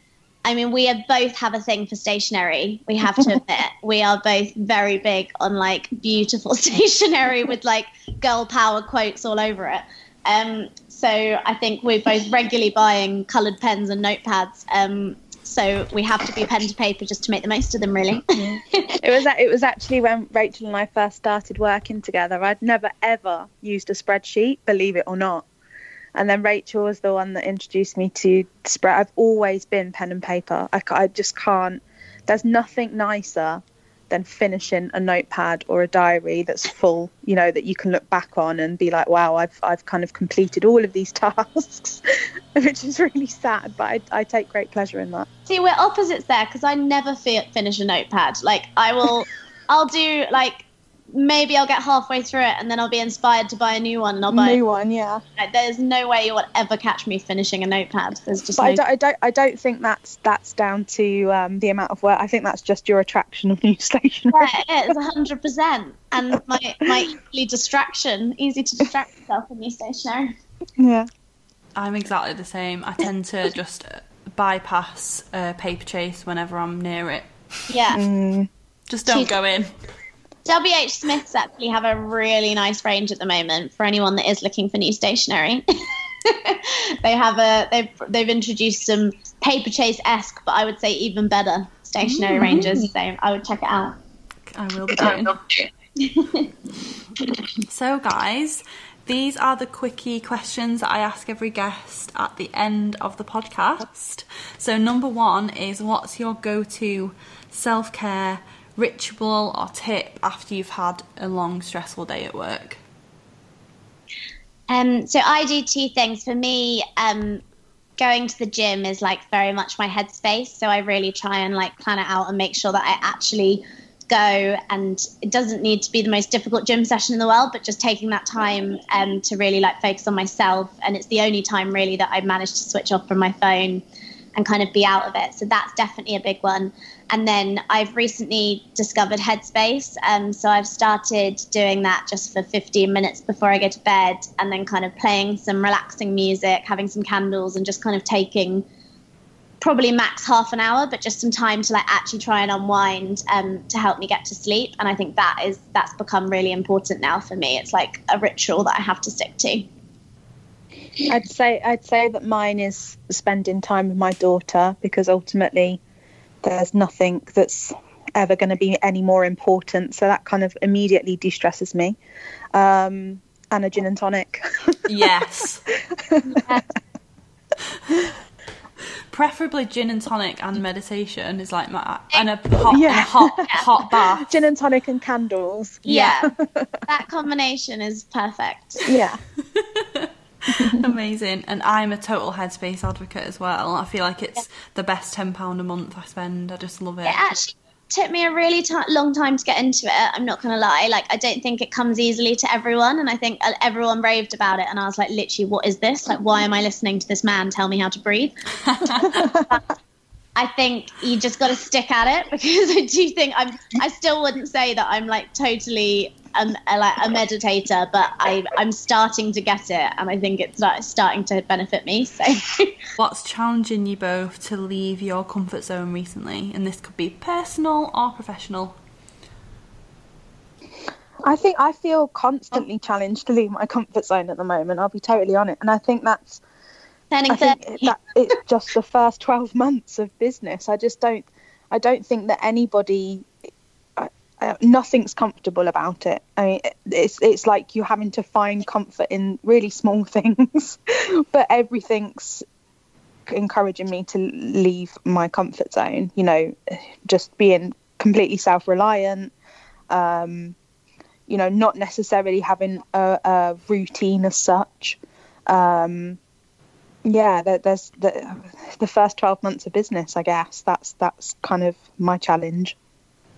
I mean, we both have a thing for stationery. We have to admit, we are both very big on like beautiful stationery with like girl power quotes all over it. Um, so I think we're both regularly buying coloured pens and notepads. Um, so we have to be pen to paper just to make the most of them, really. it was it was actually when Rachel and I first started working together. I'd never ever used a spreadsheet, believe it or not. And then Rachel was the one that introduced me to spread. I've always been pen and paper. I, I just can't. There's nothing nicer than finishing a notepad or a diary that's full, you know, that you can look back on and be like, wow, I've, I've kind of completed all of these tasks, which is really sad, but I, I take great pleasure in that. See, we're opposites there because I never finish a notepad. Like, I will, I'll do like maybe I'll get halfway through it and then I'll be inspired to buy a new one and I'll buy a new one. Yeah. There's no way you will ever catch me finishing a notepad. There's just. But no... I, don't, I don't. I don't think that's that's down to um, the amount of work. I think that's just your attraction of new stationery. Yeah, it is hundred percent. And my my easy distraction, easy to distract yourself with new stationery. Yeah. I'm exactly the same. I tend to just bypass uh, Paperchase whenever I'm near it. Yeah. Mm. Just don't She's... go in. WH Smiths actually have a really nice range at the moment for anyone that is looking for new stationery. they have a they've they've introduced some paper chase esque, but I would say even better stationery mm-hmm. ranges. So I would check it out. I will be doing. so guys, these are the quickie questions that I ask every guest at the end of the podcast. So number one is what's your go-to self-care ritual or tip after you've had a long, stressful day at work? Um, so I do two things. For me, um, going to the gym is like very much my headspace. So I really try and like plan it out and make sure that I actually go. And it doesn't need to be the most difficult gym session in the world, but just taking that time um, to really like focus on myself. And it's the only time really that I've managed to switch off from my phone and kind of be out of it. So that's definitely a big one. And then I've recently discovered Headspace. Um, so I've started doing that just for 15 minutes before I go to bed and then kind of playing some relaxing music, having some candles, and just kind of taking probably max half an hour, but just some time to like actually try and unwind um, to help me get to sleep. And I think that is that's become really important now for me. It's like a ritual that I have to stick to. I'd say I'd say that mine is spending time with my daughter because ultimately there's nothing that's ever going to be any more important. So that kind of immediately de-stresses me. Um, and a gin and tonic. yes. Preferably gin and tonic and meditation is like my and a hot, yeah. and a hot, hot bath. Gin and tonic and candles. Yeah, that combination is perfect. Yeah. Amazing. And I'm a total headspace advocate as well. I feel like it's yeah. the best £10 a month I spend. I just love it. It actually took me a really t- long time to get into it. I'm not going to lie. Like, I don't think it comes easily to everyone. And I think uh, everyone raved about it. And I was like, literally, what is this? Like, why am I listening to this man tell me how to breathe? I think you just got to stick at it because I do think I'm. I still wouldn't say that I'm like totally um, a, like a meditator, but I I'm starting to get it, and I think it's starting to benefit me. So, what's challenging you both to leave your comfort zone recently? And this could be personal or professional. I think I feel constantly challenged to leave my comfort zone at the moment. I'll be totally honest, and I think that's Turning I think that it's just the first 12 months of business. I just don't, I don't think that anybody, uh, nothing's comfortable about it. I mean, it's it's like you're having to find comfort in really small things, but everything's encouraging me to leave my comfort zone. You know, just being completely self-reliant. Um, you know, not necessarily having a, a routine as such. Um, yeah there's the the first 12 months of business i guess that's that's kind of my challenge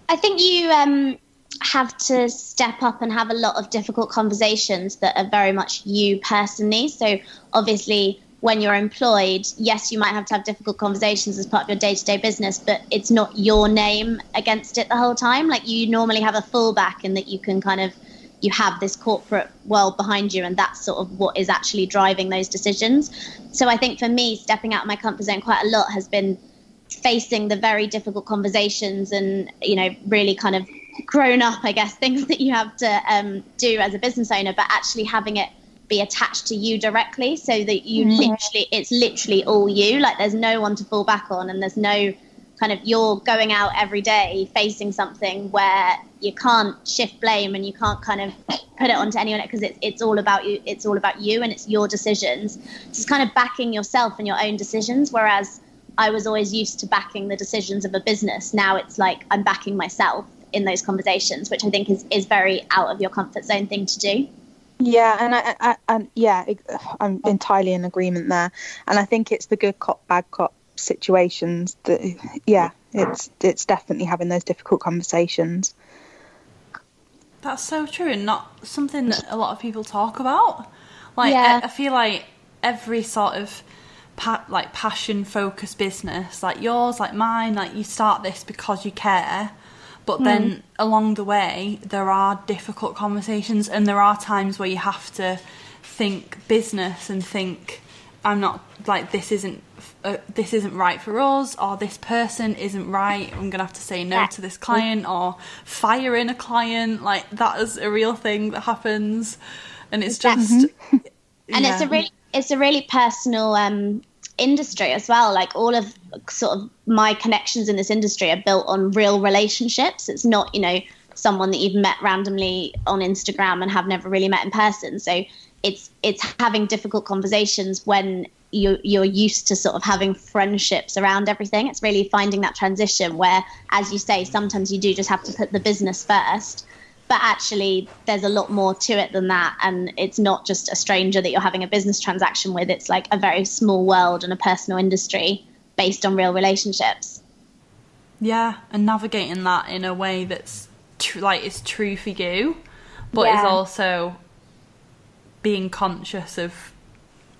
i think you um have to step up and have a lot of difficult conversations that are very much you personally. So obviously when you're employed yes you might have to have difficult conversations as part of your day-to-day business but it's not your name against it the whole time. Like you normally have a fallback in that you can kind of you have this corporate world behind you and that's sort of what is actually driving those decisions. So i think for me stepping out of my comfort zone quite a lot has been facing the very difficult conversations and you know really kind of grown up i guess things that you have to um, do as a business owner but actually having it be attached to you directly so that you mm-hmm. literally it's literally all you like there's no one to fall back on and there's no kind of you're going out every day facing something where you can't shift blame and you can't kind of put it onto anyone because it's, it's all about you it's all about you and it's your decisions it's kind of backing yourself and your own decisions whereas i was always used to backing the decisions of a business. Now it's like i'm backing myself in those conversations which i think is, is very out of your comfort zone thing to do. Yeah, and I, I, I, um, yeah, I'm entirely in agreement there, and I think it's the good cop, bad cop situations that yeah it's it's definitely having those difficult conversations. That's so true and not something that a lot of people talk about. Like yeah. I, I, feel like every sort of pa- like passion focused business like yours like mine like you start this because you care but mm. then along the way there are difficult conversations and there are times where you have to think business and think i'm not like this isn't uh, this isn't right for us or this person isn't right i'm gonna have to say no to this client or firing a client like that is a real thing that happens and it's just mm-hmm. and it's a really it's a really personal um industry as well like all of sort of my connections in this industry are built on real relationships it's not you know someone that you've met randomly on instagram and have never really met in person so it's it's having difficult conversations when you you're used to sort of having friendships around everything. It's really finding that transition where, as you say, sometimes you do just have to put the business first. But actually, there's a lot more to it than that. And it's not just a stranger that you're having a business transaction with. It's like a very small world and a personal industry based on real relationships. Yeah, and navigating that in a way that's tr- like is true for you, but yeah. is also being conscious of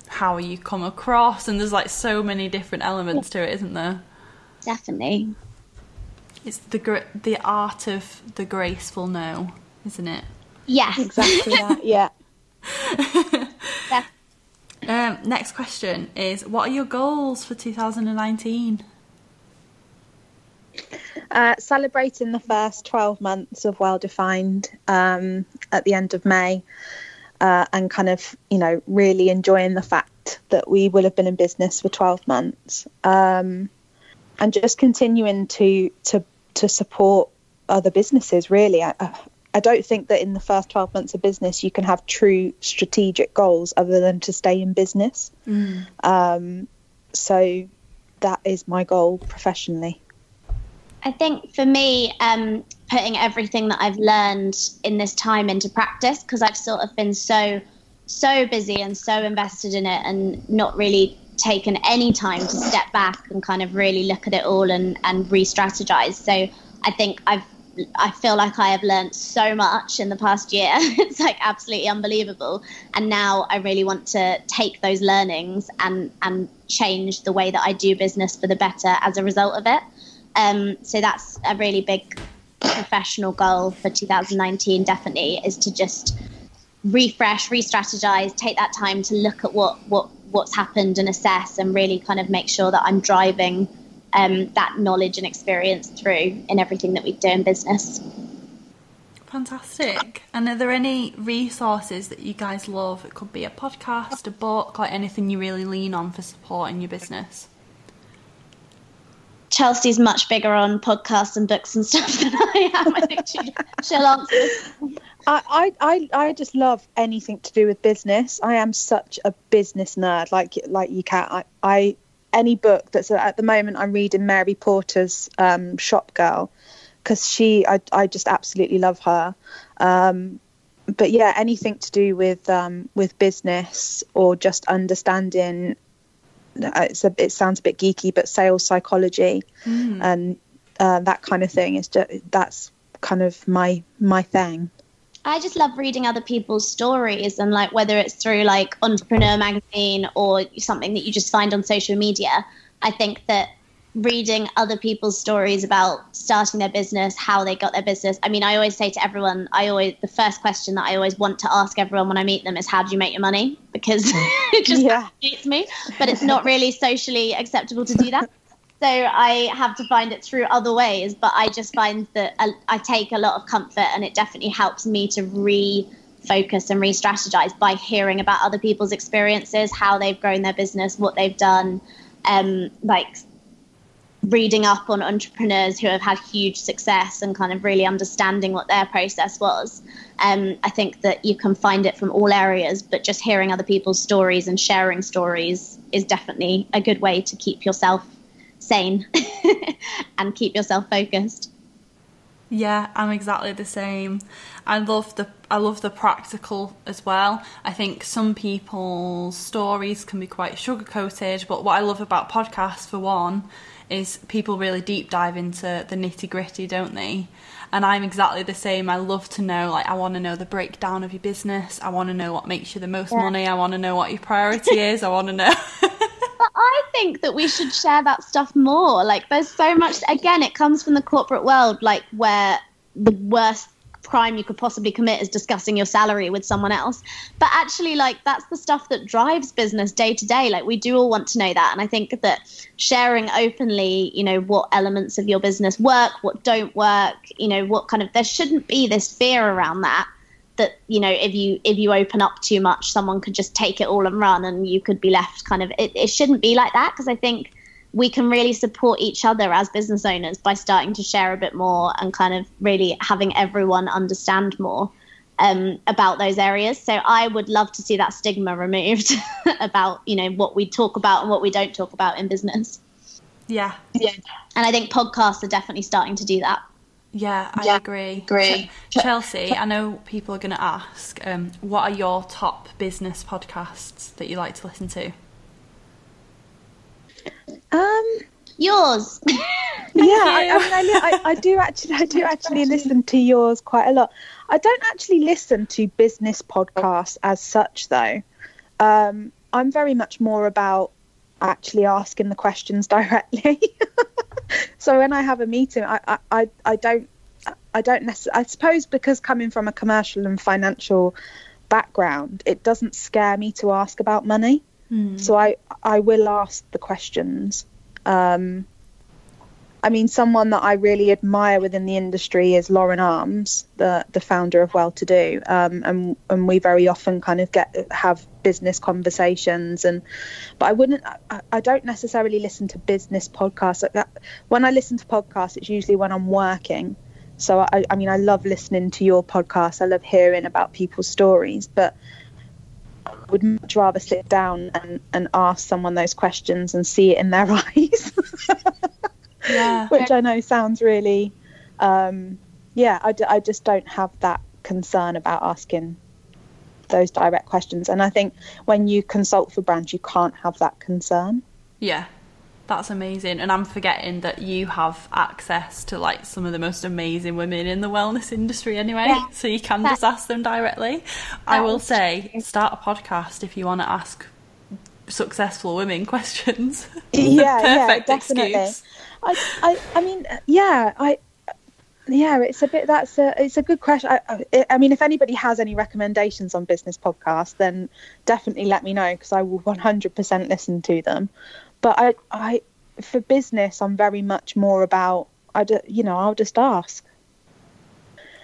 how you come across and there's like so many different elements to it isn't there definitely it's the the art of the graceful no isn't it? Yes. Exactly that yeah. Um, next question is what are your goals for 2019 uh, celebrating the first 12 months of well defined um, at the end of May uh, and kind of, you know, really enjoying the fact that we will have been in business for 12 months um, and just continuing to, to, to support other businesses, really. I, I don't think that in the first 12 months of business you can have true strategic goals other than to stay in business. Mm. Um, so that is my goal professionally. I think for me, um, putting everything that I've learned in this time into practice because I've sort of been so so busy and so invested in it and not really taken any time to step back and kind of really look at it all and and re-strategize. So I think I've I feel like I have learned so much in the past year. it's like absolutely unbelievable. And now I really want to take those learnings and and change the way that I do business for the better as a result of it. Um, so that's a really big professional goal for 2019 definitely is to just refresh, re-strategize, take that time to look at what what what's happened and assess, and really kind of make sure that I'm driving um, that knowledge and experience through in everything that we do in business. Fantastic. And are there any resources that you guys love? It could be a podcast, a book, like anything you really lean on for support in your business. Chelsea's much bigger on podcasts and books and stuff than I am. I think she, she'll answer. I, I, I just love anything to do with business. I am such a business nerd, like like you can. I, I any book that's at the moment I'm reading Mary Portas's um, Shop Girl because she I, I just absolutely love her. Um, but yeah, anything to do with um, with business or just understanding uh, it's a, it sounds a bit geeky, but sales psychology mm. and uh, that kind of thing is just, that's kind of my my thing. I just love reading other people's stories and like whether it's through like Entrepreneur magazine or something that you just find on social media. I think that reading other people's stories about starting their business, how they got their business. I mean, I always say to everyone, I always the first question that I always want to ask everyone when I meet them is how do you make your money? Because it just yeah. me, but it's not really socially acceptable to do that. So I have to find it through other ways, but I just find that I take a lot of comfort and it definitely helps me to refocus and re-strategize by hearing about other people's experiences, how they've grown their business, what they've done, um, like reading up on entrepreneurs who have had huge success and kind of really understanding what their process was. Um, I think that you can find it from all areas, but just hearing other people's stories and sharing stories is definitely a good way to keep yourself sane and keep yourself focused. Yeah, I'm exactly the same. I love the I love the practical as well. I think some people's stories can be quite sugar coated, but what I love about podcasts for one is people really deep dive into the nitty gritty, don't they? And I'm exactly the same. I love to know, like, I want to know the breakdown of your business. I want to know what makes you the most yeah. money. I want to know what your priority is. I want to know. but I think that we should share that stuff more. Like, there's so much, again, it comes from the corporate world, like, where the worst crime you could possibly commit is discussing your salary with someone else. But actually, like, that's the stuff that drives business day to day. Like, we do all want to know that. And I think that sharing openly, you know, what elements of your business work, what don't work, you know, what kind of, there shouldn't be this fear around that that you know if you if you open up too much someone could just take it all and run and you could be left kind of it, it shouldn't be like that because i think we can really support each other as business owners by starting to share a bit more and kind of really having everyone understand more um, about those areas. So I would love to see that stigma removed about you know what we talk about and what we don't talk about in business. Yeah, yeah, and I think podcasts are definitely starting to do that. Yeah, I yeah, agree. Agree. Ch- Chelsea, I know people are going to ask, um, what are your top business podcasts that you like to listen to? Um, yours. yeah, I, I, mean, I, I, do actually, I do actually listen to yours quite a lot. I don't actually listen to business podcasts as such, though. Um, I'm very much more about actually asking the questions directly. so when I have a meeting, I, I, I don't, I don't necessarily. I suppose because coming from a commercial and financial background, it doesn't scare me to ask about money. Mm. So I I will ask the questions. Um, I mean, someone that I really admire within the industry is Lauren Armes, the the founder of Well To Do, um, and and we very often kind of get have business conversations. And but I wouldn't, I, I don't necessarily listen to business podcasts like that. When I listen to podcasts, it's usually when I'm working. So I, I mean, I love listening to your podcast. I love hearing about people's stories, but I would much rather sit down and, and ask someone those questions and see it in their eyes. yeah. Which I know sounds really, um, yeah, I, d- I just don't have that concern about asking those direct questions. And I think when you consult for brands, you can't have that concern. Yeah, that's amazing. And I'm forgetting that you have access to like some of the most amazing women in the wellness industry anyway. Yeah. So you can just ask them directly. I will say, start a podcast if you want to ask successful women questions. Yeah, yeah, definitely. Excuse. I, I, I mean, yeah, I, yeah, it's a bit. That's a. It's a good question. I, I, I mean, if anybody has any recommendations on business podcasts, then definitely let me know because I will 100% listen to them but I, I, for business, I'm very much more about, I, do, you know, I'll just ask.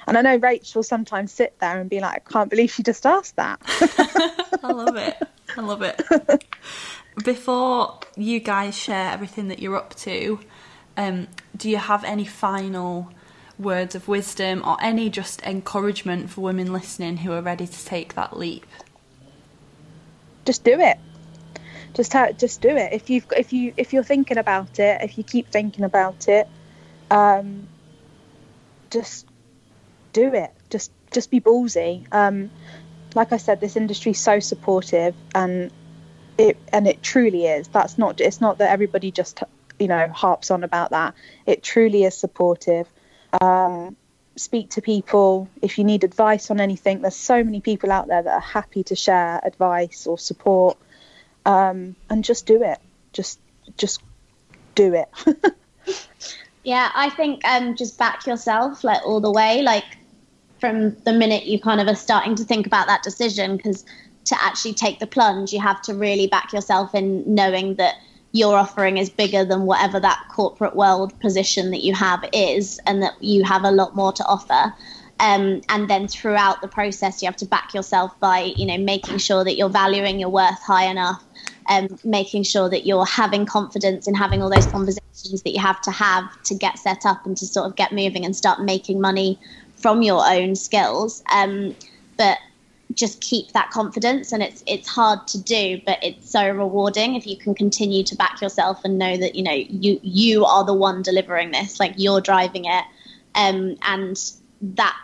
And I know Rachel sometimes sit there and be like, I can't believe she just asked that. I love it. I love it. Before you guys share everything that you're up to, um, do you have any final words of wisdom or any just encouragement for women listening who are ready to take that leap? Just do it. Just ha- just do it. If you've if you if you're thinking about it if you keep thinking about it um, just do it. Just just be ballsy. Um, like i said this industry is so supportive and it and it truly is. That's not it's not that everybody just you know harps on about that it truly is supportive um, speak to people if you need advice on anything there's so many people out there that are happy to share advice or support um, and just do it. Just just do it. yeah, I think um, just back yourself like all the way, like from the minute you kind of are starting to think about that decision, because to actually take the plunge, you have to really back yourself in knowing that your offering is bigger than whatever that corporate world position that you have is, and that you have a lot more to offer. Um, and then throughout the process, you have to back yourself by, you know, making sure that you're valuing your worth high enough, um, making sure that you're having confidence in having all those conversations that you have to have to get set up and to sort of get moving and start making money from your own skills. Um, but just keep that confidence and it's it's hard to do but it's so rewarding if you can continue to back yourself and know that you know you you are the one delivering this like you're driving it. Um, and that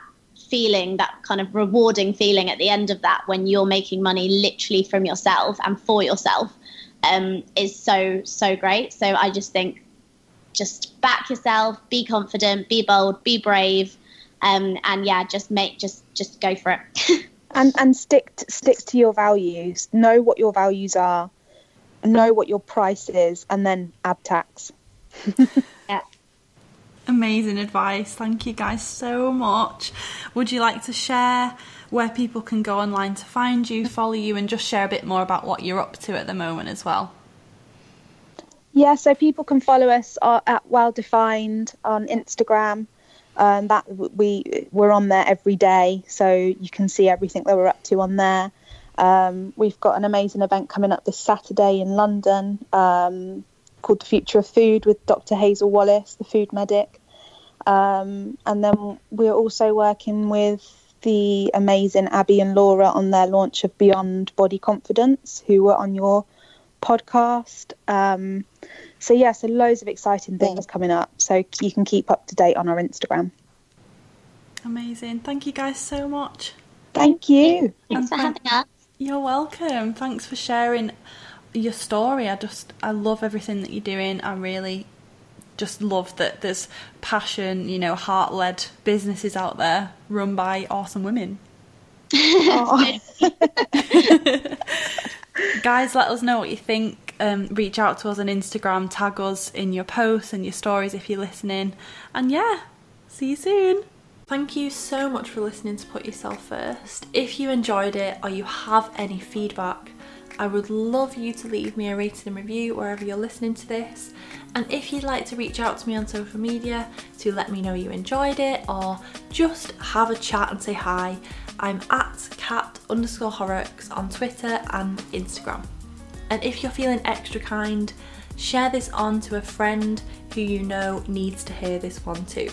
feeling that kind of rewarding feeling at the end of that when you're making money literally from yourself and for yourself um, is so so great. So i just think just back yourself be confident be bold be brave um, and yeah just make just just go for it and and stick to, stick to your values. Know what your values are. Know what your price is and then add tax. Yeah. Amazing advice. Thank you guys so much. Would you like to share where people can go online to find you follow you and just share a bit more about what you're up to at the moment as well? Yeah so people can follow us uh, at well defined on instagram um, that we we're on there every day, so you can see everything that we're up to on there. Um, we've got an amazing event coming up this Saturday in London um, called The Future of Food with Dr. Hazel Wallace, the food medic. Um, and then we're also working with the amazing Abby and Laura on their launch of Beyond Body Confidence, who were on your podcast. So yeah, so loads of exciting things coming up. So you can keep up to date on our Instagram. Amazing. Thank you guys so much. Thank you. Thanks for having us. You're welcome. Thanks for sharing your story. I just I love everything that you're doing. I really just love that there's passion, you know, heart led businesses out there run by awesome women. Guys, let us know what you think um, reach out to us on Instagram, tag us in your posts and your stories if you're listening. And yeah, see you soon. Thank you so much for listening to Put Yourself First. If you enjoyed it or you have any feedback, I would love you to leave me a rating and review wherever you're listening to this. And if you'd like to reach out to me on social media to let me know you enjoyed it or just have a chat and say hi, I'm at cat underscore horrocks on Twitter and Instagram. And if you're feeling extra kind, share this on to a friend who you know needs to hear this one too.